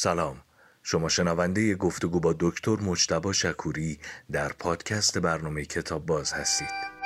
سلام. شما شنونده گفتگو با دکتر مجتبا شکوری در پادکست برنامه کتاب باز هستید.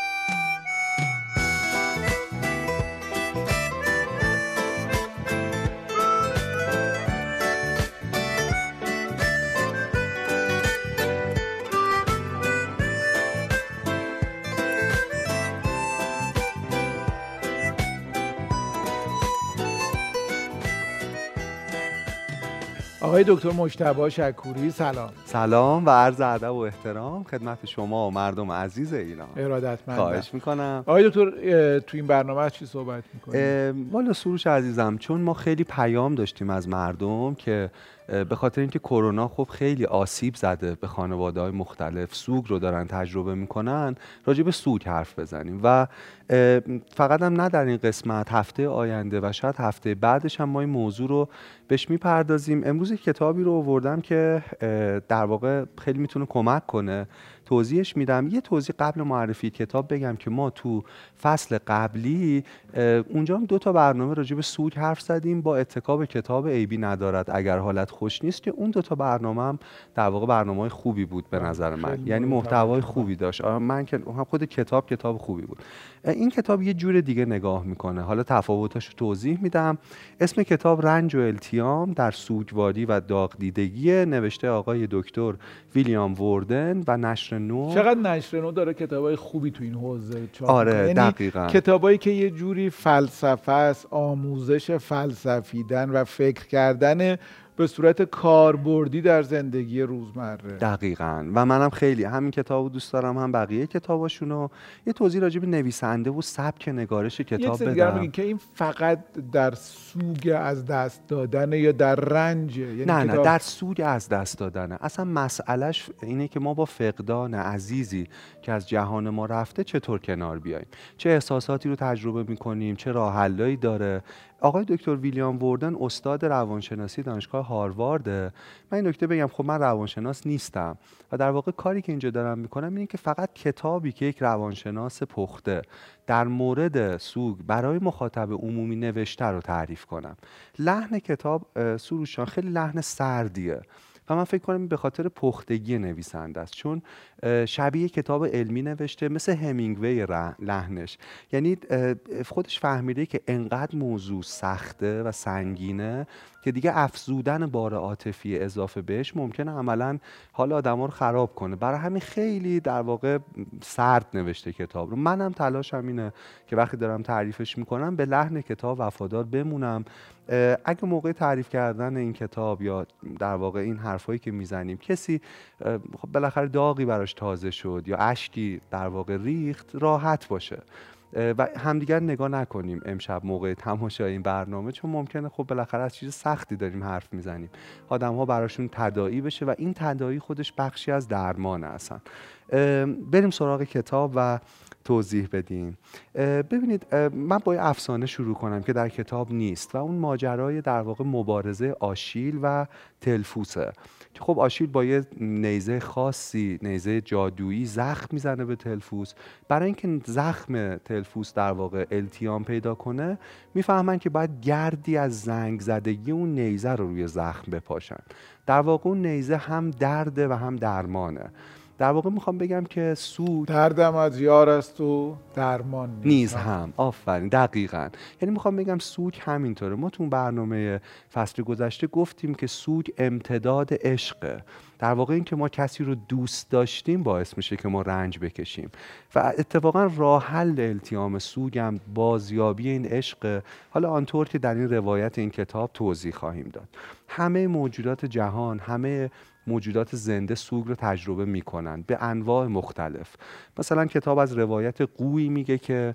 آقای دکتر مجتبا شکوری سلام. سلام و عرض ادب و احترام خدمت شما و مردم عزیز ایران. ارادتمند خواهش می‌کنم. آقای دکتر تو این برنامه چی صحبت می‌کنیم والا سروش عزیزم چون ما خیلی پیام داشتیم از مردم که به خاطر اینکه کرونا خب خیلی آسیب زده به خانواده های مختلف. سوگ رو دارن تجربه می‌کنن راجع به سوگ حرف بزنیم. و فقط هم نه در این قسمت هفته آینده و شاید هفته بعدش هم ما این موضوع رو بهش می‌پردازیم. امروز کتابی رو آوردم که در واقع خیلی می‌تونه کمک کنه توضیحش میدم. یه توضیح قبل معرفی کتاب بگم که ما تو فصل قبلی اونجا هم دو تا برنامه راجع به سوگ حرف زدیم. با اتکاب کتاب ایبی ندارد اگر حالت خوش نیست که اون دو تا برنامه هم در واقع برنامه خوبی بود به نظر من. یعنی محتوای خوبی داشت. من که خود کتاب کتاب خوبی بود. این کتاب یه جور دیگه نگاه می‌کنه. حالا تفاوتاش رو توضیح میدم. اسم کتاب رنج و التیام در سوگواری و داغ دیدگی نوشته آقای دکتر ویلیام وردن و نشر نو. چقدر نشر نو داره کتابای خوبی تو این حوزه آره یعنی دقیقا. کتابایی که یه جوری فلسفه است آموزش فلسفیدن و فکر کردن به صورت کاربردی در زندگی روزمره. دقیقا. و منم خیلی همین کتاب دوست دارم هم بقیه کتاباشونو یه توضیح راجع به نویسنده و سبک نگارش کتاب بدم. که این فقط در سوگ از دست دادن یا در رنج؟ یعنی نه نه در سوگ از دست دادنه اصلا مسئلهش اینه که ما با فقدان عزیزی که از جهان ما رفته چطور کنار بیایم چه احساساتی رو تجربه می‌کنیم؟ چه راه داره؟ آقای دکتر ویلیام وردن استاد روانشناسی دانشگاه هاروارده من این نکته بگم خب من روانشناس نیستم و در واقع کاری که اینجا دارم می‌کنم اینه که فقط کتابی که یک روانشناس پخته در مورد سوگ برای مخاطب عمومی نوشته رو تعریف کنم. لحن کتاب سروشان خیلی لحن سردیه. من فکر کنم به خاطر پختگی نویسنده است. چون شبیه کتاب علمی نوشته مثل همینگوی لحنش. یعنی خودش فهمیده که انقدر موضوع سخته و سنگینه که دیگه افزودن بار عاطفی اضافه بهش ممکنه عملا حال آدم رو خراب کنه. برای همین خیلی در واقع سرد نوشته کتاب رو. منم تلاشم اینه که وقتی دارم تعریفش می‌کنم به لحن کتاب وفادار بمونم. اگه موقع تعریف کردن این کتاب یا در واقع این حرفایی که می‌زنیم کسی خب بالاخره داغی براش تازه شد یا اشکی در واقع ریخت راحت باشه. و همدیگر نگاه نکنیم امشب موقع تماشای این برنامه چون ممکنه خب بالاخره از چیز سختی داریم حرف می‌زنیم. آدم ها براشون تدایی بشه و این تدایی خودش بخشی از درمان هستن. بریم سراغ کتاب و توضیح بدیم. ببینید من با افسانه شروع کنم که در کتاب نیست و اون ماجرای در واقع مبارزه آشیل و تلفوسه. که خب آشیل با یه نیزه خاصی نیزه جادویی زخم می‌زنه به تلفوس. برای اینکه زخم تلفوس در واقع التیام پیدا کنه می‌فهمن که باید گردی از زنگ زدگی اون نیزه رو روی زخم بپاشن. در واقع اون نیزه هم درده و هم درمانه. در واقع می‌خوام بگم که سود دردم از یار است و درمان نیز هم. آفرین. دقیقا. یعنی می‌خوام بگم سوگ همینطوره. ما تو برنامه فصل گذشته گفتیم که سوگ امتداد عشقه. در واقع این که ما کسی رو دوست داشتیم باعث میشه که ما رنج بکشیم. و اتفاقا راه حل التیام سوگم بازیابی این عشق. حالا آنطور که در این روایت این کتاب توضیح خواهیم داد. همه موجودات جهان همه موجودات زنده سوگ رو تجربه می‌کنن به انواع مختلف. مثلا کتاب از روایت قوی میگه که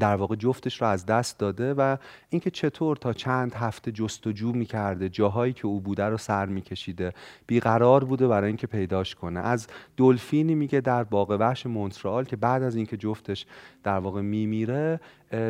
در واقع جفتش رو از دست داده و اینکه چطور تا چند هفته جستجو می‌کرده جاهایی که او بوده رو سر میکشیده بیقرار بوده برای اینکه پیداش کنه. از دلفینی میگه در باغ وحش مونترال که بعد از اینکه جفتش در واقع میمیره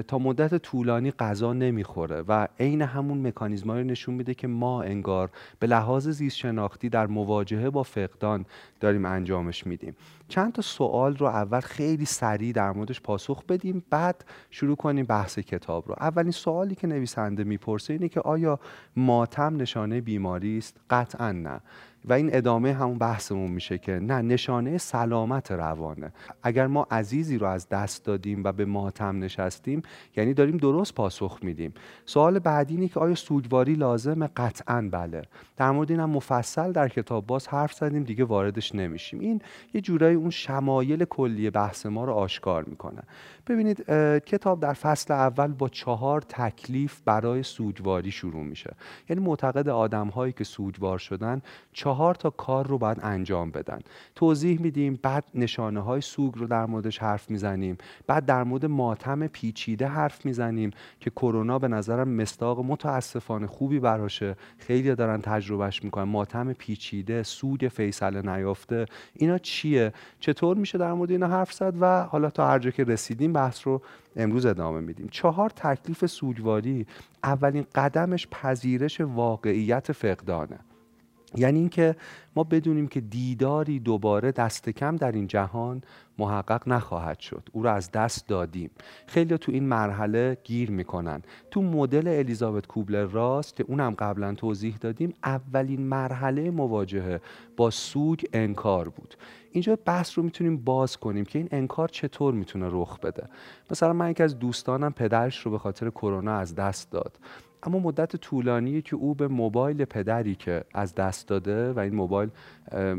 تا مدت طولانی غذا نمی‌خوره و عین همون مکانیزم رو نشون میده که ما انگار به لحاظ زیست شناختی در مواجهه با فقدان داریم انجامش میدیم. چند تا سوال رو اول خیلی سریع در موردش پاسخ بدیم بعد شروع کنیم بحث کتاب رو. اولین سوالی که نویسنده می‌پرسه اینه که آیا ماتم نشانه بیماری است قطعا نه. و این ادامه همون بحثمون میشه که نه نشانه سلامت روانه. اگر ما عزیزی رو از دست دادیم و به ماتم نشستیم یعنی داریم درست پاسخ میدیم. سوال بعدی اینه که آیا سوگواری لازمه؟ قطعا بله. در مورد اینم مفصل در کتاب باز حرف زدیم دیگه واردش نمیشیم. این یه جورایی اون شمایل کلی بحث ما رو آشکار می‌کنه. ببینید کتاب در فصل اول با چهار تکلیف برای سوگواری شروع میشه. یعنی معتقد آدم هایی که سوگوار شدن چهار تا کار رو باید انجام بدن. توضیح میدیم بعد نشانه های سوگ رو در موردش حرف می‌زنیم. بعد در مورد ماتم پیچیده حرف می‌زنیم که کرونا به نظرم مستاق متاسفانه خوبی براشه. خیلی دارن تجربهش می‌کنن. ماتم پیچیده سوگ فیصله نیافته اینا چیه؟ چطور میشه در مورد اینا حرف زد؟ و حالا تا هر جا که رسیدیم بحث رو امروز ادامه میدیم. چهار تکلیف سوگواری. اولین قدمش پذیرش واقعیت فقدانه. یعنی اینکه ما بدونیم که دیداری دوباره دست کم در این جهان محقق نخواهد شد. او را از دست دادیم. خیلی تو این مرحله گیر می‌کنن. تو مدل الیزابت کوبلر راست که اونم قبلا توضیح دادیم اولین مرحله مواجهه با سوگ انکار بود. اینجا بحث رو می‌تونیم باز کنیم که این انکار چطور می‌تونه رخ بده. مثلا من یکی از دوستانم پدرش رو به خاطر کرونا از دست داد. اما مدت طولانی که او به موبایل پدری که از دست داده و این موبایل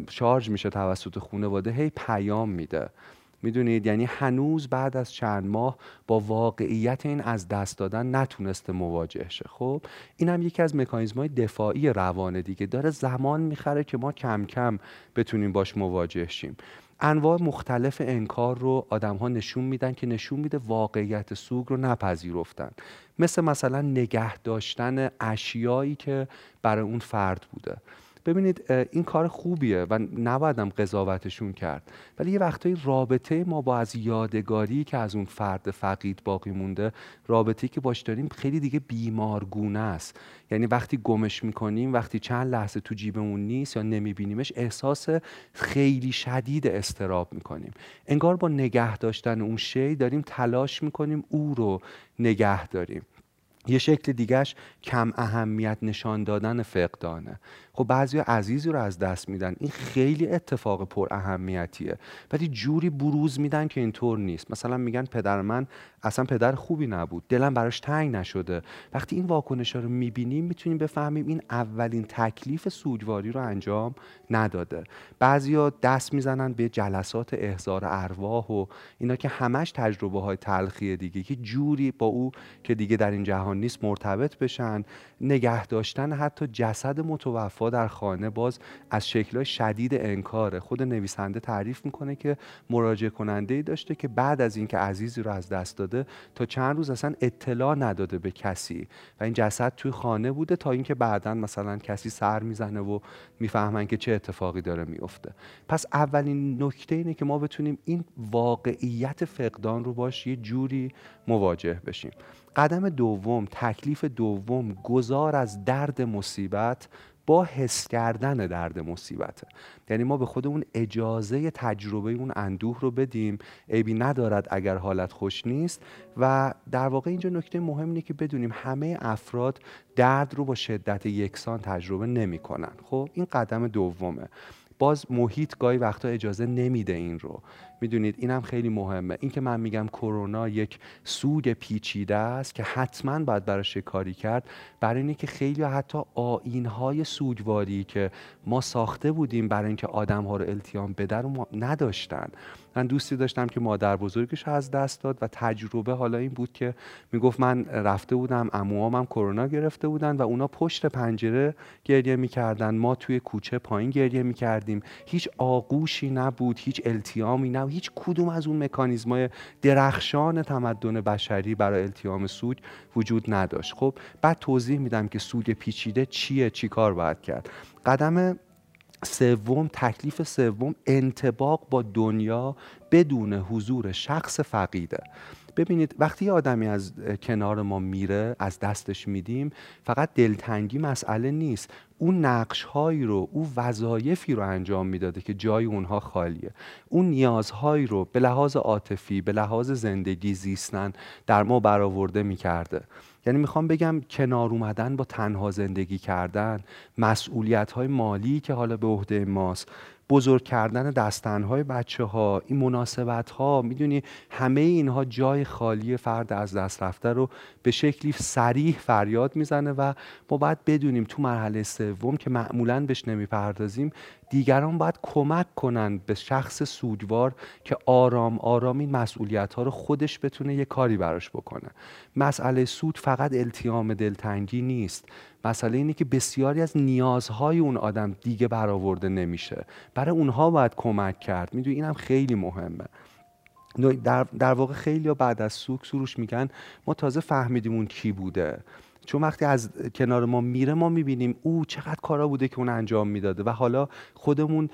شارژ میشه توسط خانواده هی پیام میده. می‌دونید؟ یعنی هنوز بعد از چند ماه با واقعیت این از دست دادن نتونسته مواجه شه. خب این هم یکی از مکانیزم های دفاعی روانه دیگه. داره زمان می‌خره که ما کم کم بتونیم باش مواجه شیم. انواع مختلف انکار رو آدم ها نشون میدن که نشون میده واقعیت سوگ رو نپذیرفتن. مثل مثلا نگه داشتن اشیایی که برای اون فرد بوده. ببینید این کار خوبیه و نبایدم قضاوتشون کرد. ولی یه وقتایی رابطه ما با از یادگاری که از اون فرد فقید باقی مونده رابطه که باش داریم خیلی دیگه بیمارگونه است. یعنی وقتی گمش می‌کنیم وقتی چند لحظه تو جیبمون نیست یا نمیبینیمش احساس خیلی شدید استراب می‌کنیم. انگار با نگه داشتن اون شی داریم تلاش می‌کنیم او رو نگه داریم. یه شکل دیگهش کم اهمیت نشان دادن فقدانه. خب بعضی عزیزی رو از دست میدن. این خیلی اتفاق پر اهمیتیه. ولی جوری بروز میدن که اینطور نیست. مثلا میگن پدر من اصلا پدر خوبی نبود. دلم براش تنگ نشده. وقتی این واکنش رو می‌بینیم می‌تونیم بفهمیم این اولین تکلیف سوگواری رو انجام نداده. بعضیا دست می‌زنن به جلسات احضار ارواح و اینا که همش تجربه های تلخیه دیگه. که جوری با او که دیگه در این جهان نیست مرتبط بشن نگه داشتن حتی جسد متوفا در خانه باز از شکل شدید انکاره. خود نویسنده تعریف می‌کنه که مراجعه کننده ای داشته که بعد از اینکه عزیزی رو از دست داده تا چند روز اصلا اطلاع نداده به کسی. و این جسد توی خانه بوده تا اینکه بعدا مثلا کسی سر می‌زنه و می‌فهمن که چه اتفاقی داره میفته پس اولین نکته اینه که ما بتونیم این واقعیت فقدان رو باش یه جوری مواجه بشیم. قدم دوم تکلیف دوم گذار از درد مصیبت با حس کردن درد مصیبته. یعنی ما به خودمون اجازه تجربه اون اندوه رو بدیم. عیبی ندارد اگر حالت خوش نیست. و در واقع اینجا نکته مهم اینه که بدونیم همه افراد درد رو با شدت یکسان تجربه نمی‌کنن. خب این قدم دومه. باز محیط گاهی وقتا اجازه نمیده این رو. می‌دونید اینم خیلی مهمه. این که من میگم کرونا یک سوگ پیچیده است که حتما باید براش کاری کرد برای اینه که خیلی حتی آینهای سوگواری که ما ساخته بودیم برای اینکه آدم ها رو التیام بده ما نداشتن. من دوستی داشتم که مادر بزرگش از دست داد و تجربه حالا این بود که می‌گفت من رفته بودم هم کرونا گرفته بودن و اونا پشت پنجره گریه می‌کردن. ما توی کوچه پایین گریه می‌کردیم. هیچ آغوشی نبود هیچ التیامی نبود. هیچ کدوم از اون مکانیزمای درخشان تمدن بشری برای التیام سوگ وجود نداشت. خب بعد توضیح میدم که سوگ پیچیده چیه چی کار باید کرد. قدم سوم تکلیف سوم انتباق با دنیا بدون حضور شخص فقیده. ببینید وقتی آدمی از کنار ما میره از دستش میدیم فقط دلتنگی مسئله نیست. اون نقش هایی رو اون وظایفی رو انجام می‌داده که جای اونها خالیه. اون نیازهایی رو به لحاظ عاطفی به لحاظ زندگی زیستن در ما برآورده می‌کرده. یعنی می‌خوام بگم کنار اومدن با تنها زندگی کردن مسئولیت های مالی که حالا به عهده ماست بزرگ کردن دستنهای بچه ها این مناسبت ها می‌دونی همه اینها جای خالی فرد از دست رفته رو به شکلی سریح فریاد می‌زنه و ما باید بدونیم تو مرحله سوم که معمولا بهش نمی‌پردازیم دیگران باید کمک کنن به شخص سوگوار که آرام آرام این مسئولیت ها رو خودش بتونه یه کاری براش بکنه. مسئله سود فقط التیام دلتنگی نیست. مسئله اینه که بسیاری از نیازهای اون آدم دیگه برآورده نمیشه. برای اونها باید کمک کرد. می‌دونی اینم خیلی مهمه. در, در واقع خیلی بعد از سوک سروش میگن ما تازه فهمیدیم اون کی بوده. چون وقتی از کنار ما میره ما می‌بینیم او چقدر کارا بوده که اون انجام می‌داده. و حالا خودمون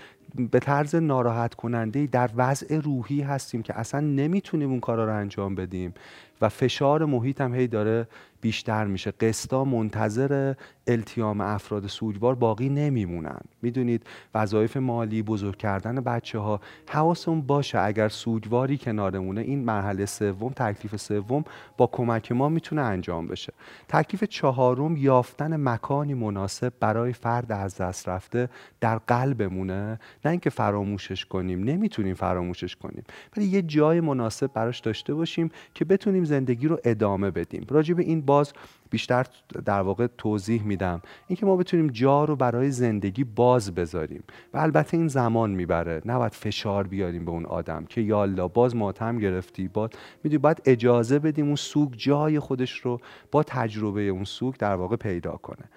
به طرز ناراحت کننده در وضع روحی هستیم که اصلا نمی‌تونیم اون کارا رو انجام بدیم. و فشار محیط هم هی داره بیشتر میشه. قسطا منتظر التیام افراد سوگوار باقی نمیمونن. می‌دونید وظایف مالی بزرگ کردن بچه ها حواسمون باشه اگر سوگواری کنارمونه این مرحله سوم تکلیف سوم با کمک ما می‌تونه انجام بشه. تکلیف چهارم یافتن مکانی مناسب برای فرد از دست رفته در قلبمونه. نه اینکه فراموشش کنیم نمی‌تونیم فراموشش کنیم. ولی یه جای مناسب براش داشته باشیم که بتونیم زندگی رو ادامه بدیم. راجع به این باز بیشتر در واقع توضیح میدم. اینکه ما بتونیم جا رو برای زندگی باز بذاریم. و البته این زمان می‌بره. نباید فشار بیاریم به اون آدم که یالا باز ماتم گرفتی باز می‌دونی باید اجازه بدیم اون سوگ جای خودش رو با تجربه اون سوگ در واقع پیدا کنه.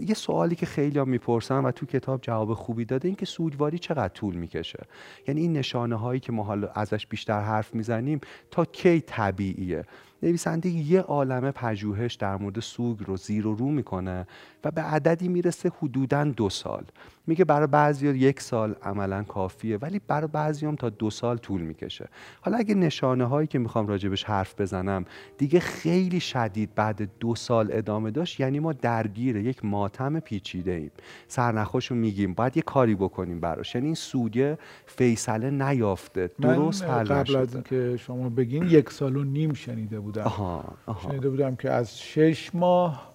یه سوالی که خیلی هم می‌پرسن و تو کتاب جواب خوبی داده این که سوگواری چقدر طول می‌کشه؟ یعنی این نشانه هایی که ما حالا ازش بیشتر حرف می‌زنیم تا کی طبیعیه؟ نویسنده یه عالم پژوهش در مورد سوگ رو زیر و رو می‌کنه و به عددی می‌رسه حدودا دو سال. میگه برای بعضی یک سال عملا کافیه ولی برای بعضی هم تا دو سال طول می‌کشه. حالا اگه نشانه هایی که می‌خوام راجبش حرف بزنم دیگه خیلی شدید بعد دو سال ادامه داشت یعنی ما درگیر یک ماتم پیچیده ایم. سرنخوش رو میگیم باید یه کاری بکنیم براش. یعنی این سوگه فیصله نیافته درست حل قبل از اینکه شما بگین یک سال و نیم شنیده بودم. آها، آها. شنیده بودم که از شش ماه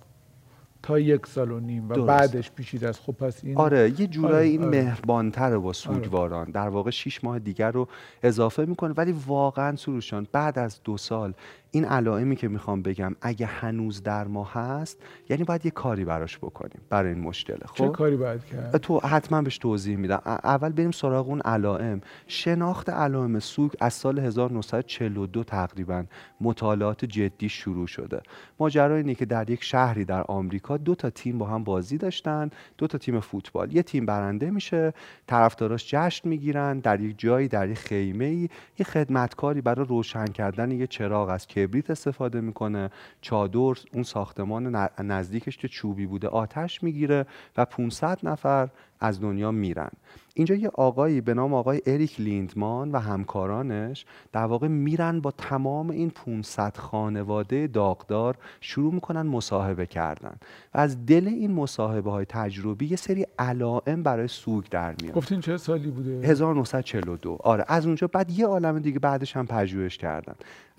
تا یک سال و نیم و درست. بعدش پیشید از خب پس این آره یه جورایی این آره. مهربانتره با سوگواران آره. در واقع 6 ماه دیگر رو اضافه می‌کنه ولی واقعا سروشان بعد از دو سال این علائمی که می‌خوام بگم اگه هنوز در ما هست یعنی باید یه کاری براش بکنیم برای این مشکل خب؟ چه کاری باید کرد؟ تو حتما بهش توضیح میدم. اول بریم سراغ اون علائم. شناخت علائم سوگ از سال 1942 تقریبا مطالعات جدی شروع شده. ماجرا اینه که در یک شهری در آمریکا دو تا تیم با هم بازی داشتن. دو تا تیم فوتبال. یه تیم برنده میشه طرفداراش جشن می‌گیرن در یک جایی در یک خیمه ای یه خدمتکاری برای روشن کردن یه چراغ از کبریت استفاده می‌کنه چادر اون ساختمان نزدیکش که چوبی بوده آتش می‌گیره و 500 نفر از دنیا میرن. اینجا یه آقایی به نام آقای اریک لیندمان و همکارانش در واقع میرن با تمام این 500 خانواده داغدار شروع می‌کنن مصاحبه کردن. و از دل این مصاحبه های تجربی یه سری علائم برای سوگ در میاد. گفتین چه سالی بوده؟ 1942 آره از اونجا بعد یه عالم دیگه بعدش هم پژوهش کردن.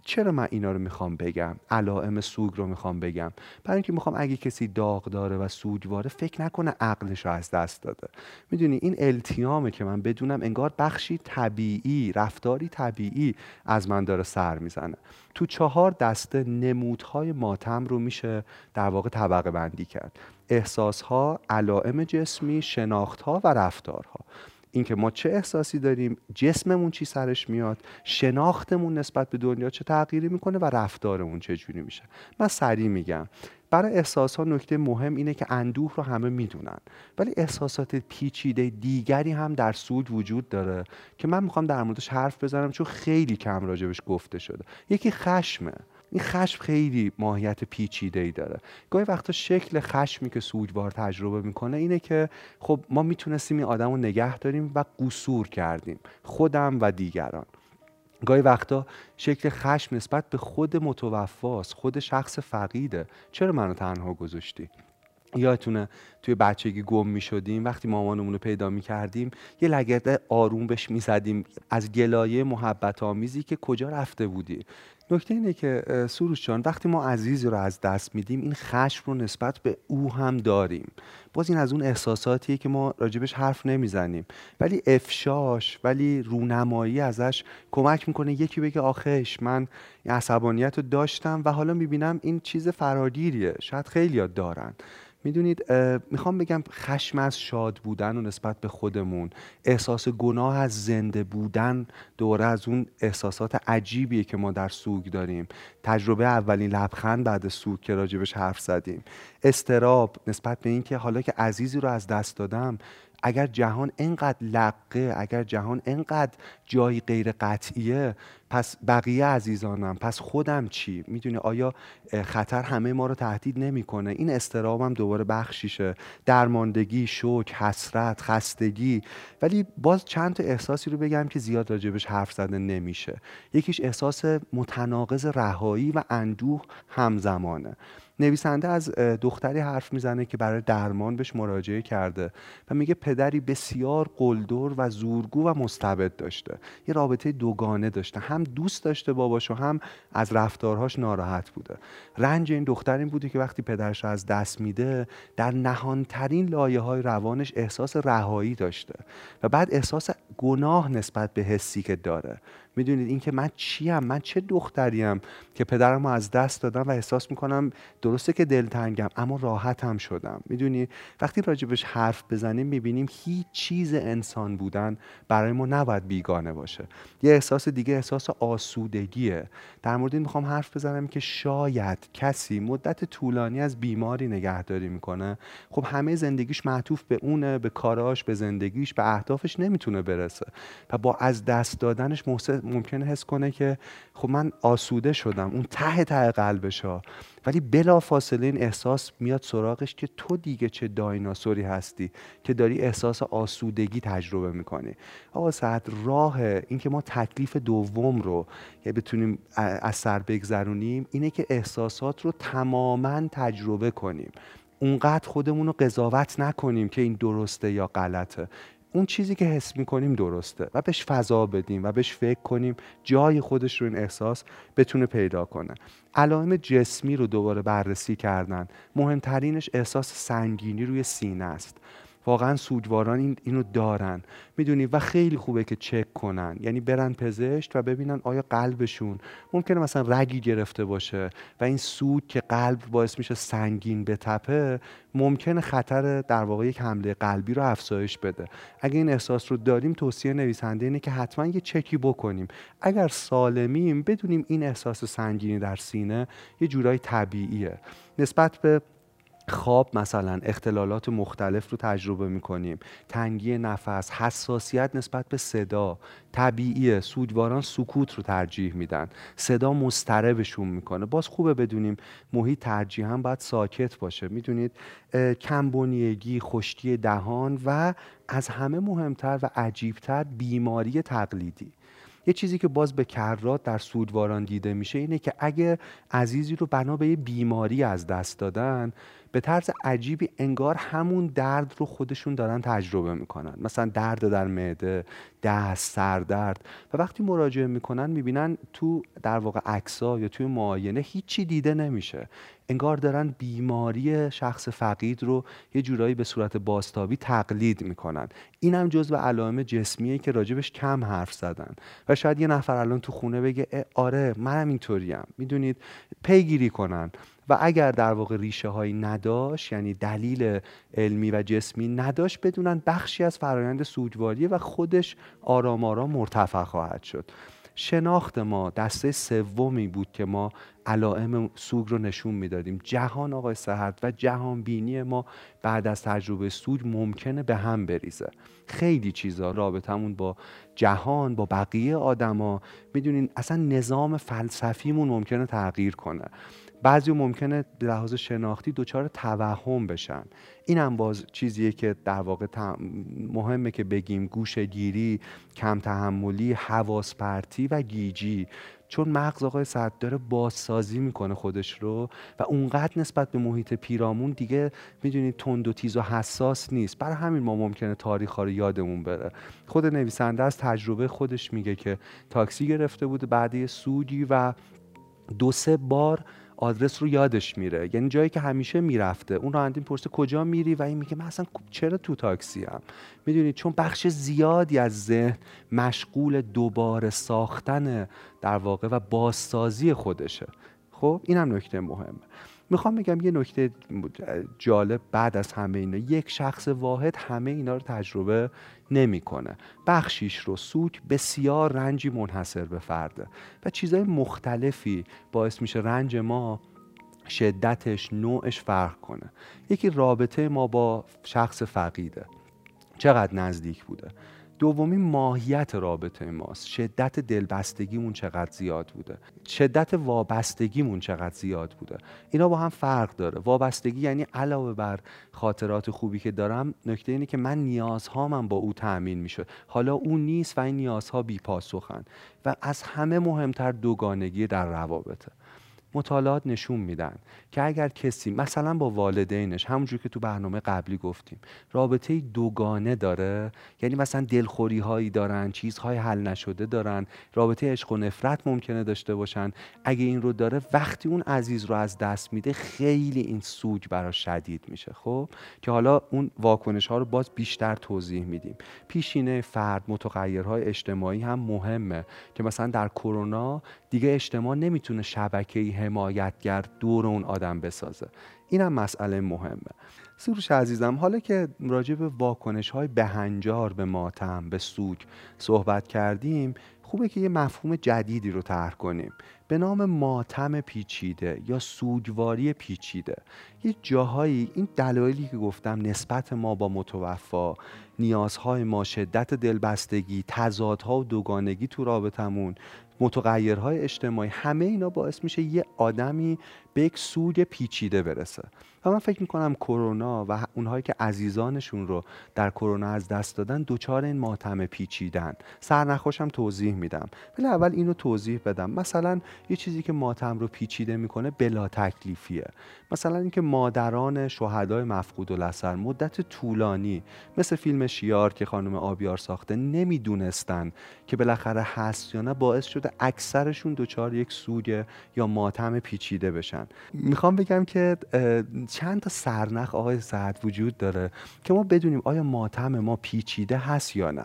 چرا من اینا رو می‌خوام بگم؟ علائم سوگ رو می‌خوام بگم. برای اینکه می‌خوام اگه کسی داغ داره و سوگواره فکر نکنه عقلش رو از دست داده. می‌دونی این التیامه که من بدونم انگار بخشی طبیعی رفتاری طبیعی از من داره سر می‌زنه. تو چهار دسته نمودهای ماتم رو میشه در واقع طبقه بندی کرد. احساسها علائم جسمی شناختها و رفتارها. اینکه ما چه احساسی داریم جسممون چی سرش میاد شناختمون نسبت به دنیا چه تغییری می‌کنه و رفتارمون چه جوری میشه. من سریع میگم برای احساس ها نکته مهم اینه که اندوه رو همه می‌دونن ولی احساسات پیچیده دیگری هم در سود وجود داره که من می‌خوام در موردش حرف بزنم چون خیلی کم راجبش گفته شده. یکی خشمه. این خشم خیلی ماهیت پیچیده ای داره. گاهی وقتا شکل خشمی که سوگوار تجربه می‌کنه اینه که خب ما می‌تونستیم این آدم رو نگه داریم و قصور کردیم خودم و دیگران. گاهی وقتا شکل خشم نسبت به خود متوفاست خود شخص فقیده. چرا منو تنها گذاشتی؟ یادتونه توی بچگی گم می شدیم وقتی مامانمون رو پیدا می کردیم یه لگرده آروم بهش می زدیم از گلایه محبت آمیزی که کجا رفته بودی. نکته اینه که سروش جان وقتی ما عزیزی رو از دست میدیم این خشم رو نسبت به او هم داریم. باز این از اون احساساتیه که ما راجبش حرف نمی‌زنیم. ولی افشاش ولی رونمایی ازش کمک می‌کنه یکی بگه آخش من این عصبانیت رو داشتم و حالا می‌بینم این چیز فراگیریه. شاید خیلی دارن. می‌دونید می‌خوام بگم خشم از شاد بودن و نسبت به خودمون احساس گناه از زنده بودن دوره از اون احساسات عجیبیه که ما در سوگ داریم. تجربه اولین لبخند بعد سوگ که راجبش حرف زدیم. استراب نسبت به اینکه حالا که عزیزی رو از دست دادم اگر جهان اینقدر لقه اگر جهان اینقدر جایی غیر قطعیه پس بقیه عزیزانم پس خودم چی؟ می‌دونی آیا خطر همه ما رو تهدید نمی‌کنه؟ این استرابم دوباره بخشیشه. درماندگی شوک حسرت خستگی. ولی باز چند تا احساسی رو بگم که زیاد راجبش حرف زده نمیشه. یکیش احساس متناقض رهایی و اندوه همزمانه. نویسنده از دختری حرف می‌زنه که برای درمان بهش مراجعه کرده و میگه پدری بسیار قلدر و زورگو و مستبد داشته. یه رابطه دوگانه داشته. هم دوست داشته باباشو هم از رفتارهاش ناراحت بوده. رنج این دختر این بوده که وقتی پدرش از دست میده در نهانترین لایه های روانش احساس رهایی داشته و بعد احساس گناه نسبت به حسی که داره. می‌دونید اینکه من چیم؟ من چه دختریم که پدرم رو از دست دادم و احساس می‌کنم درسته که دلتنگم اما راحت هم شدم. می‌دونی؟ وقتی راجبش حرف بزنیم می‌بینیم هیچ چیز انسان بودن برای ما نباید بیگانه باشه. یه احساس دیگه احساس آسودگیه. در مورد این می‌خوام حرف بزنم که شاید کسی مدت طولانی از بیماری نگهداری می‌کنه. خب همه زندگیش معطوف به اونه به کاراش به زندگیش به اهدافش نمی‌تونه برسه. و با از دست دادنش ممکنه حس کنه که خب من آسوده شدم اون ته ته قلبش ها ولی بلا فاصله این احساس میاد سراغش که تو دیگه چه دایناسوری هستی که داری احساس آسودگی تجربه می‌کنی. آقا ساعت راه اینکه ما تکلیف دوم رو که بتونیم از سر بگذرونیم اینه که احساسات رو تماما تجربه کنیم. اونقدر خودمون رو قضاوت نکنیم که این درسته یا غلطه. اون چیزی که حس می‌کنیم درسته و بهش فضا بدیم و بهش فکر کنیم جای خودش رو این احساس بتونه پیدا کنه. علائم جسمی رو دوباره بررسی کردن. مهمترینش احساس سنگینی روی سینه است. واقعا سوگواران این اینو دارن. می‌دونی؟ و خیلی خوبه که چک کنن. یعنی برن پزشک و ببینن آیا قلبشون ممکنه مثلا رگی گرفته باشه و این سوگ که قلب باعث میشه سنگین بتپه ممکنه خطر در واقع یک حمله قلبی رو افزایش بده. اگه این احساس رو داریم توصیه نویسنده اینه که حتما یه چکی بکنیم. اگر سالمیم بدونیم این احساس سنگینی در سینه یه جورایی طبیعیه. نسبت به خواب مثلا اختلالات مختلف رو تجربه می‌کنیم. تنگی نفس حساسیت نسبت به صدا طبیعیه. سودواران سکوت رو ترجیح میدن. صدا مستربشون می‌کنه. باز خوبه بدونیم محیط ترجیحا باید ساکت باشه. می‌دونید کمبونیگی خشکی دهان و از همه مهمتر و عجیبتر بیماری تقلیدی. یه چیزی که باز به کرات در سودواران دیده میشه اینه که اگه عزیزی رو بنا به بیماری از دست دادن به طرز عجیبی انگار همون درد رو خودشون دارن تجربه می‌کنن. مثلا درد در معده دست سردرد. و وقتی مراجعه می‌کنن می‌بینن تو در واقع عکسا یا توی معاینه هیچی دیده نمیشه. انگار دارن بیماری شخص فقید رو یه جورایی به صورت باستابی تقلید می‌کنن. این هم جزو علائم جسمیه که راجبش کم حرف زدن. و شاید یه نفر الان تو خونه بگه آره منم اینطوریم. می‌دونید پیگیری کنن. و اگر در واقع ریشه هایی نداشت یعنی دلیل علمی و جسمی نداشت بدونن بخشی از فرایند سوگواریه و خودش آرام آرام مرتفع خواهد شد. شناخت ما دسته سومی بود که ما علائم سوگ رو نشون می‌دادیم. جهان آقای سهرد و جهان بینی ما بعد از تجربه سوگ ممکنه به هم بریزه. خیلی چیزا رابطمون با جهان با بقیه آدما. می‌دونین اصلا نظام فلسفیمون ممکنه تغییر کنه. بعضی ممکنه به لحاظ شناختی دچار توهم بشن. این هم باز چیزیه که در واقع مهمه که بگیم. گوش گیری کم تحملی حواس پرتی و گیجی. چون مغز آقای سعد داره بازسازی می‌کنه خودش رو و اونقدر نسبت به محیط پیرامون دیگه می‌دونید تند و تیز و حساس نیست. برای همین ما ممکنه تاریخ ها رو یادمون بره. خود نویسنده از تجربه خودش میگه که تاکسی گرفته بوده بعد یه سودی و دو سه بار آدرس رو یادش میره. یعنی جایی که همیشه می‌رفته. اون راننده پرسه کجا میری و این میگه من اصلا چرا تو تاکسی هم می‌دونید چون بخش زیادی از ذهن مشغول دوباره ساختن در واقع و بازسازی خودشه. خب این هم نکته مهمه. می‌خوام بگم یه نکته جالب بعد از همه اینا. یک شخص واحد همه اینا رو تجربه نمی‌کنه. بخشیش رو سوک بسیار رنجی منحصر به فرده و چیزهای مختلفی باعث میشه رنج ما شدتش نوعش فرق کنه. یکی رابطه ما با شخص فقیده. چقدر نزدیک بوده؟ دومی ماهیت رابطه ماست. شدت دلبستگیمون چقدر زیاد بوده. شدت وابستگیمون چقدر زیاد بوده. اینا با هم فرق داره. وابستگی یعنی علاوه بر خاطرات خوبی که دارم نکته اینه که من نیازهامم با او تأمین میشه. حالا او نیست و این نیازها بی پاسخن. و از همه مهمتر دوگانگی در روابطه. مطالعات نشون میدن که اگر کسی مثلا با والدینش همونجور که تو برنامه قبلی گفتیم رابطه دوگانه داره یعنی مثلا دلخوری هایی دارن چیزهای حل نشده دارن رابطه عشق و نفرت ممکنه داشته باشن اگه این رو داره وقتی اون عزیز رو از دست میده خیلی این سوگ براش شدید میشه خب؟ که حالا اون واکنش ها رو باز بیشتر توضیح میدیم. پیشینه فرد متغیرهای اجتماعی هم مهمه که مثلا در کرونا دیگه اجتماع نمی‌تونه شبکه‌ای حمایتگر دور اون آدم بسازه. اینم مسئله مهمه. سروش عزیزم حالا که راجع به واکنش های بهنجار به ماتم به سوگ صحبت کردیم خوبه که یه مفهوم جدیدی رو طرح کنیم. به نام ماتم پیچیده یا سوگواری پیچیده. یه جاهایی این دلایلی که گفتم نسبت ما با متوفا نیازهای ما شدت دلبستگی تضادها و دوگانگی تو رابطمون متغیرهای اجتماعی همه اینا باعث میشه یه آدمی به یک سوگ پیچیده برسه. و من فکر می‌کنم کرونا و اونهایی که عزیزانشون رو در کرونا از دست دادن دوچار این ماتم پیچیدن. سرنخوشم توضیح میدم. ولی اول اینو توضیح بدم. مثلا یه چیزی که ماتم رو پیچیده می‌کنه بلا تکلیفیه. مثلا اینکه مادران شهدای مفقود لسر مدت طولانی مثل فیلم شیار که خانم آبیار ساخته نمی‌دونستن که بالاخره هست یا نه باعث شده اکثرشون دچار یک سوگ یا ماتم پیچیده بشن. می‌خوام بگم که چند تا سرنخ آقای سعد وجود داره که ما بدونیم آیا ماتم ما پیچیده هست یا نه.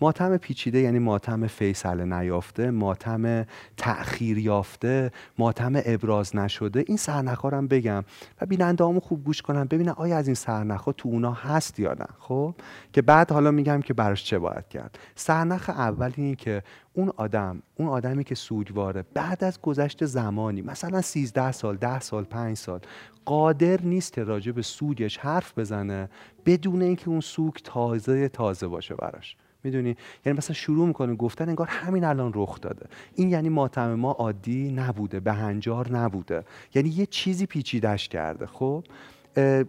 ماتم پیچیده یعنی ماتم فیصله نیافته ماتم تأخیر یافته ماتم ابراز نشده. این سرنخ هم بگم و بیننده خوب گوش کنم ببینن آیا از این سرنخ تو اونا هست یا نه. خب؟ که بعد حالا میگم که براش چه باید کرد. سرنخ اول اینه که اون آدم اون آدمی که سوگواره بعد از گذشت زمانی مثلا 13 سال 10 سال 5 سال قادر نیست راجع به سوگش حرف بزنه بدون اینکه اون سوگ تازه تازه باشه براش. می‌دونی؟ یعنی مثلا شروع می‌کنه گفتن انگار همین الان رخ داده. این یعنی ماتم ما عادی نبوده بهنجار نبوده. یعنی یه چیزی پیچیدش کرده. خب؟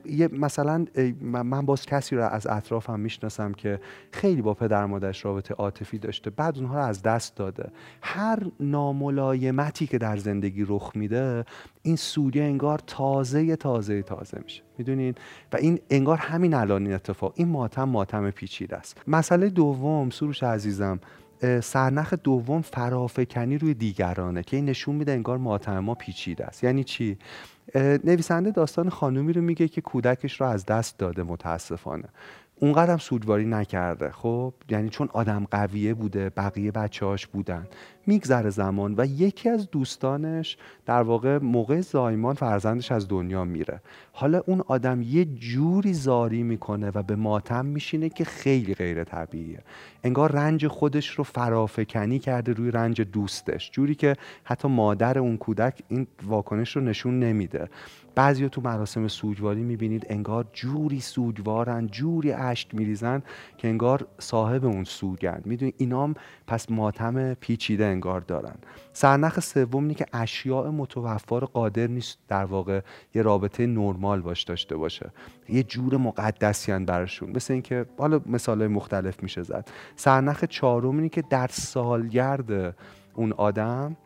یه مثلا من باز کسی رو از اطرافم می‌شناسم که خیلی با پدر مادرش رابطه عاطفی داشته بعد اونها رو از دست داده. هر ناملایمتی که در زندگی رخ میده این سوریه انگار تازه تازه تازه میشه. می‌دونین؟ و این انگار همین الان این اتفاق این ماتم ماتم پیچیده است. مسئله دوم سروش عزیزم سرنخ دوم فرافکنی روی دیگرانه که این نشون میده انگار ماتم ما پیچیده است. یعنی چی؟ نویسنده داستان خانومی رو میگه که کودکش رو از دست داده متاسفانه. اونقدر سودواری نکرده. خب یعنی چون آدم قویه بوده بقیه بچه‌هاش بودن. میگذره زمان و یکی از دوستانش در واقع موقع زایمان فرزندش از دنیا میره. حالا اون آدم یه جوری زاری می‌کنه و به ماتم میشینه که خیلی غیر طبیعیه. انگار رنج خودش رو فرافکنی کرده روی رنج دوستش. جوری که حتی مادر اون کودک این واکنش رو نشون نمیده. بعضی تو مراسم سوگواری می‌بینید انگار جوری سوگوارن جوری اشک میریزن که انگار صاحب اون سوگن می‌دونی اینام پس ماتم پیچیده انگار دارن. سرنخ سوم اینه که اشیاء متوفا رو قادر نیست در واقع یه رابطه نرمال باش داشته باشه. یه جور مقدسیان براشون. مثل اینکه حالا مثال مختلف میشه زد. سرنخ چهارم اینه که در سالگرد اون آدم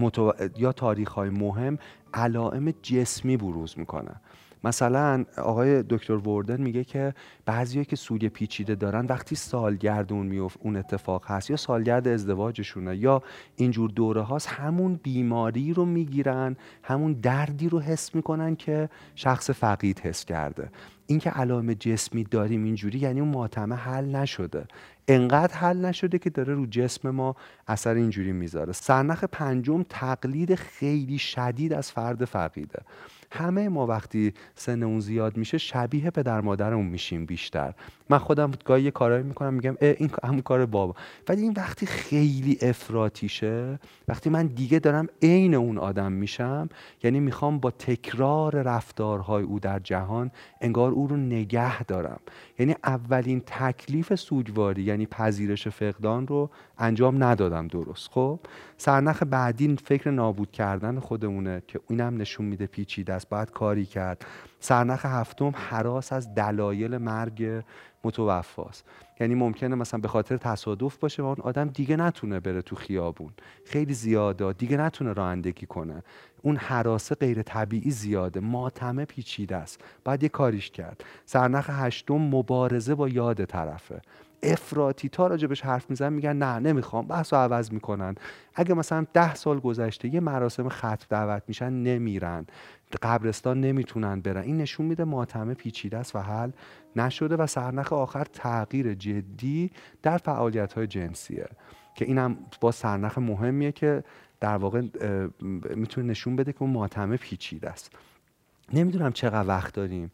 متو... یا تاریخ های مهم علائم جسمی بروز می‌کنه. مثلا آقای دکتر وردن میگه که بعضیایی که سوگ پیچیده دارن وقتی سالگرد اون میوف اون اتفاق هست یا سالگرد ازدواجشونه یا اینجور دوره هاست همون بیماری رو می‌گیرن همون دردی رو حس می‌کنن که شخص فقید حس کرده. اینکه علائم جسمی داریم اینجوری یعنی اون ماتمه حل نشده. انقدر حل نشده که داره رو جسم ما اثر اینجوری می‌ذاره. سرنخ پنجم تقلید خیلی شدید از فرد فقیده. همه ما وقتی سن اون زیاد میشه شبیه پدر مادرمون میشیم بیشتر. من خودم گاهی یه کارایی می‌کنم میگم این همون کار بابا. ولی این وقتی خیلی افراتیشه وقتی من دیگه دارم عین اون آدم میشم یعنی می‌خوام با تکرار رفتارهای او در جهان انگار او رو نگه دارم. یعنی اولین تکلیف سوگواری یعنی پذیرش فقدان رو انجام ندادم درست خب؟ سرنخ بعدی فکر نابود کردن خودمونه که اینم نشون میده پیچیده است باید کاری کرد. سرنخ هفتم حراس از دلایل مرگ متوفاست یعنی ممکنه مثلا به خاطر تصادف باشه و اون آدم دیگه نتونه بره تو خیابون. خیلی زیاده دیگه نتونه رانندگی کنه. اون حراسه غیر طبیعی زیاده ماتمه پیچیده است. باید یه کاریش کرد. سرنخ هشتم مبارزه با یاد طرفه. افراطی تا راجبش حرف میزن میگن نه نمی‌خوام بحث رو عوض می‌کنن. اگه مثلا ده سال گذشته یه مراسم ختم دعوت میشن نمیرن قبرستان نمی‌تونن برن. این نشون میده ماتمه پیچیده است و حل نشده و سرنخ آخر تغییر جدی در فعالیت های جنسیه که اینم با سرنخ مهمیه که در واقع می‌تونه نشون بده که ماتمه پیچیده است. نمی‌دونم چقدر وقت داریم.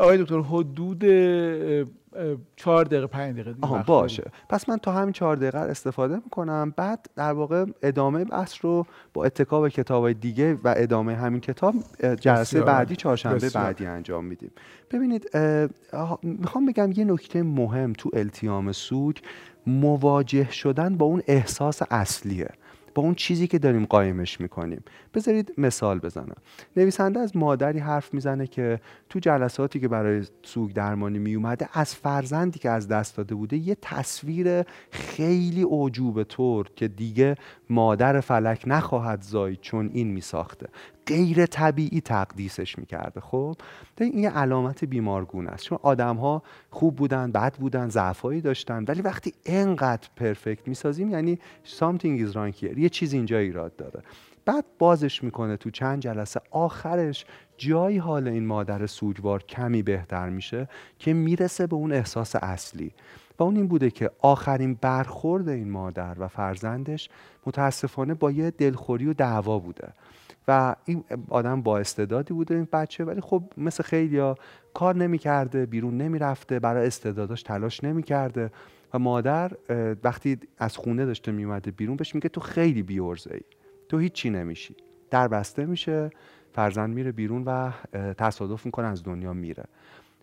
آقای دکتر حدود چهار دقیقه پنج دقیقه آها باشه. پس من تا همین چهار دقیقه استفاده می‌کنم. بعد در واقع ادامه بحث رو با اتکا به کتاب دیگه و ادامه همین کتاب جلسه بعدی چهارشنبه بعدی انجام میدیم. ببینید می‌خوام بگم یه نکته مهم تو التیام سوگ مواجه شدن با اون احساس اصلیه. اون چیزی که داریم قایمش می‌کنیم. بذارید مثال بزنم. نویسنده از مادری حرف می‌زنه که تو جلساتی که برای سوگ درمانی میومده از فرزندی که از دست داده بوده یه تصویر خیلی عجوب طور که دیگه مادر فلک نخواهد زاید چون این میساخته. غیر طبیعی تقدیسش می‌کرده خب؟ این یه علامت بیمارگونه است. چون آدم ها خوب بودن بد بودن ضعفایی داشتن ولی وقتی انقدر پرفکت می‌سازیم یعنی something is wrong here یه چیز اینجا ایراد داره. بعد بازش می‌کنه تو چند جلسه آخرش جایی حال این مادر سوگوار کمی بهتر میشه که می‌رسه به اون احساس اصلی. و اون این بوده که آخرین برخورد این مادر و فرزندش متاسفانه با یه دلخوری و دعوا بوده. و این آدم با استعدادی بوده این بچه ولی خب مثل خیلی کار نمی‌کرده بیرون نمی‌رفته برای استعداداش تلاش نمی‌کرده و مادر وقتی از خونه داشته میومده بیرون بهش میگه تو خیلی بیورزه ای تو هیچی نمیشی در بسته میشه فرزند میره بیرون و تصادف می‌کنه از دنیا میره.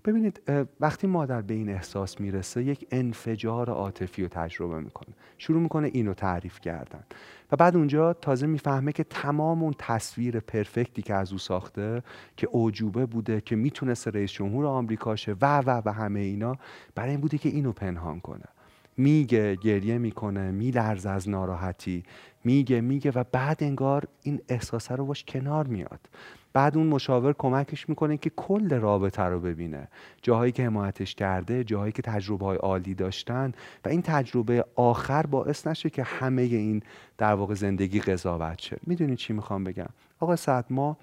ببینید وقتی مادر به این احساس می‌رسه یک انفجار عاطفی رو تجربه می‌کنه. شروع می‌کنه اینو تعریف کردن. و بعد اونجا تازه می‌فهمه که تمام اون تصویر پرفکتی که از او ساخته که اوجوبه بوده که می‌تونست رئیس جمهور آمریکاشه و و و همه اینا برای این بوده که اینو پنهان کنه. میگه گریه می‌کنه میلرزه از ناراحتی. میگه میگه و بعد انگار این احساسه رو باش کنار میاد. بعد اون مشاور کمکش می‌کنه که کل رابطه رو ببینه. جاهایی که حمایتش کرده جاهایی که تجربه های عالی داشتن و این تجربه آخر باعث نشه که همه این در واقع زندگی قضاوت شه. می‌دونی چی می‌خوام بگم؟ آقا سعد ما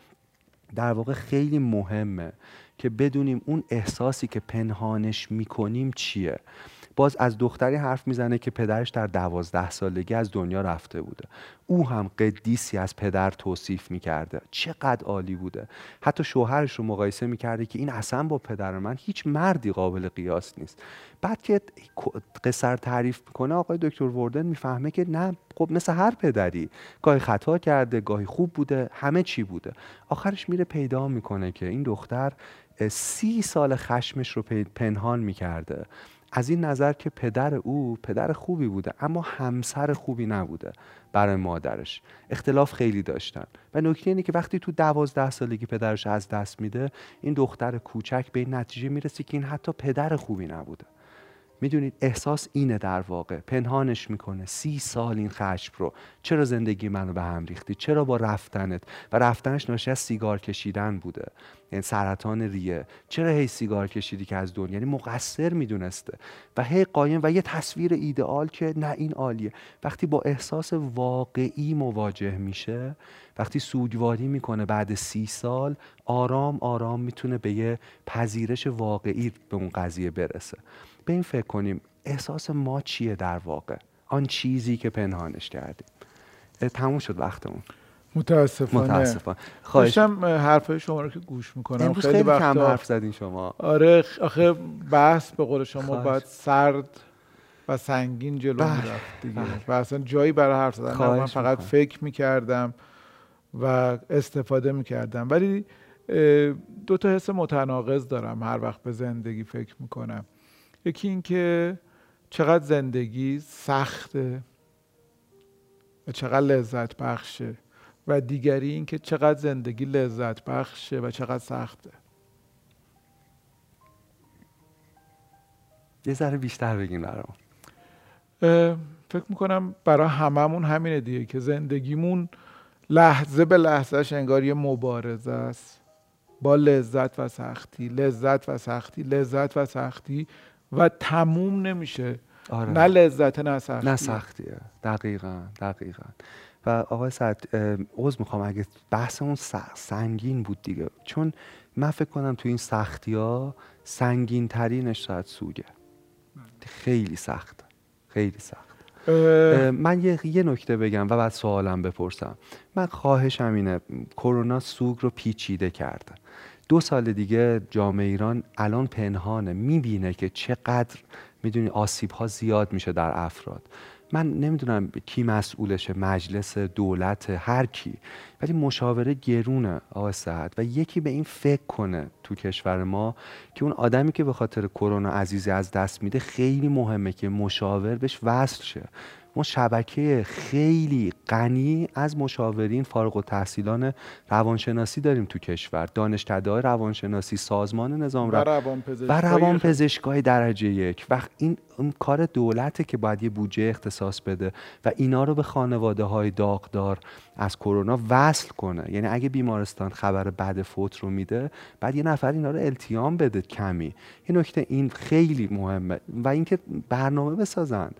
در واقع خیلی مهمه که بدونیم اون احساسی که پنهانش می‌کنیم چیه. باز از دختری حرف می‌زنه که پدرش در دوازده سالگی از دنیا رفته بوده. او هم قدیسی از پدر توصیف می‌کرده. چقدر عالی بوده. حتی شوهرش رو مقایسه می‌کرده که این اصلا با پدر من هیچ مردی قابل قیاس نیست. بعد که قصر تعریف می‌کنه آقای دکتر وردن می‌فهمه که نه خب مثل هر پدری. گاهی خطا کرده گاهی خوب بوده همه چی بوده. آخرش میره پیدا می‌کنه که این دختر سی سال خشمش رو پنهان می‌کرده. از این نظر که پدر او پدر خوبی بوده اما همسر خوبی نبوده برای مادرش. اختلاف خیلی داشتن. و نکته اینه که وقتی تو دوازده سالگی پدرش از دست میده این دختر کوچک به این نتیجه می‌رسه که این حتی پدر خوبی نبوده. می‌دونید احساس اینه در واقع. پنهانش می‌کنه. سی سال این خشم رو. چرا زندگی منو به هم ریختی؟ چرا با رفتنت؟ و رفتنش ناشی از سیگار کشیدن بوده. یعنی سرطان ریه. چرا هی سیگار کشیدی که از دنیا؟ یعنی مقصر می‌دونسته. و هی قایم و یه تصویر ایدئال که نه این عالیه. وقتی با احساس واقعی مواجه میشه وقتی سوگواری می‌کنه بعد سی سال آرام آرام می‌تونه به یه پذیرش واقعی به اون قضیه برسه. به این فکر کنیم احساس ما چیه در واقع؟ آن چیزی که پنهانش کردیم. تموم شد وقتمون. متاسفانه. متاسفانه. خواهش حرف شما رو که گوش می‌کنم. امروز خیلی, خیلی کم حرف زدین شما. آره آخه بحث به قول شما باید سرد و سنگین جلو بله، می‌رفت دیگه. بله. و اصلا جایی برای حرف زدن من فقط می‌کنم. فکر می‌کردم و استفاده می‌کردم. ولی دو تا حس متناقض دارم هر وقت به زندگی فکر می‌کنم. یکی این که چقدر زندگی سخته و چقدر لذت بخشه و دیگری این که چقدر زندگی لذت بخشه و چقدر سخته. یه ذره بیشتر بگین برام فکر می‌کنم برای هممون همینه دیگه که زندگیمون لحظه به لحظهش انگار یه مبارزه است. با لذت و سختی لذت و سختی لذت و سختی و تموم نمیشه. آره. نه لذت نه سختی. نه سختیه. دقیقا دقیقا. و آقای سعد عذر می‌خوام. اگه بحثمون سنگین بود دیگه. چون من فکر کنم تو این سختی ها سنگین ترینش شاید سوگه. خیلی سخت. خیلی سخت. من یه, یه نکته بگم و بعد سوالم بپرسم. من خواهشم اینه کرونا سوگ رو پیچیده کرده. دو سال دیگه جامعه ایران الان پنهانه. می‌بینه که چقدر می‌دونی آسیب ها زیاد میشه در افراد. من نمی‌دونم کی مسئولشه مجلس دولت هر کی ولی مشاوره گرونه آقای سعد. و یکی به این فکر کنه تو کشور ما که اون آدمی که به خاطر کرونا عزیزی از دست میده خیلی مهمه که مشاور بهش وصل شه. ما شبکه خیلی غنی از مشاورین فارغ التحصیلان روانشناسی داریم تو کشور. دانشکده روانشناسی سازمان نظام و رو روان و روان پزشکای درجه یک. وقت این اون کار دولته که باید یه بودجه اختصاص بده و اینا رو به خانواده های داغدار از کرونا وصل کنه. یعنی اگه بیمارستان خبر بد فوت رو میده بعد یه نفر اینا رو التیام بده کمی. یه نکته این خیلی مهمه و اینکه برنامه بسازن.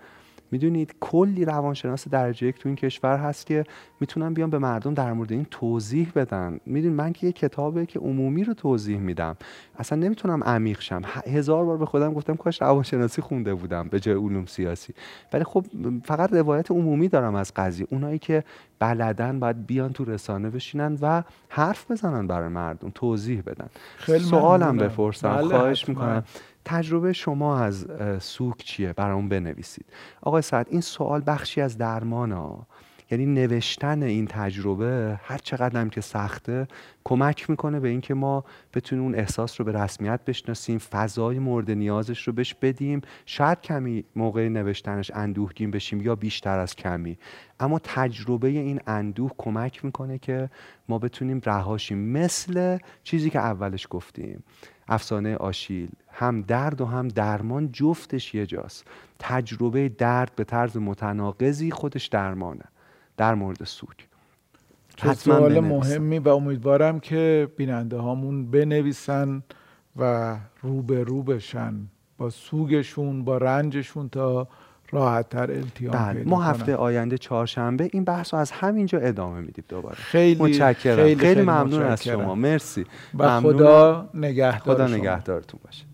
می‌دونید کلی روانشناس درجه یک تو این کشور هست که می‌تونن بیان به مردم در مورد این توضیح بدن. می‌دونید من که یه کتابه که عمومی رو توضیح میدم اصلا نمی‌تونم عمیق شم. هزار بار به خودم گفتم کاش روانشناسی خونده بودم به جای علوم سیاسی. ولی خب فقط روایت عمومی دارم از قضیه. اونایی که بلدن باید بیان تو رسانه بشینن و حرف بزنن برای مردم توضیح بدن. خیلی سوالم. بپرسم بله، خواهش. می‌کنم. تجربه شما از سوگ چیه؟ برام بنویسید. آقای سعد این سوال بخشی از درمان ها یعنی نوشتن این تجربه هر چقدر هم که سخته کمک می‌کنه به اینکه ما بتونیم اون احساس رو به رسمیت بشناسیم فضای مورد نیازش رو بهش بدیم. شاید کمی موقع نوشتنش اندوهگین بشیم یا بیشتر از کمی. اما تجربه این اندوه کمک می‌کنه که ما بتونیم رهاشیم. مثل چیزی که اولش گفتیم. افسانه آشیل. هم درد و هم درمان جفتش یه جاست تجربه درد به طرز متناقضی خودش درمانه در مورد سوگ سوال. مهمی و امیدوارم که بیننده هامون بنویسن و رو به رو بشن با سوگشون با رنجشون تا راحت تر التیام بله ما. هفته آینده چهارشنبه این بحث رو از همینجا ادامه میدیم دوباره خیلی متشکرم خیلی, خیلی, ممنون از متشکرم. شما مرسی و. خدا نگهدار خدا. نگهدارتون باشه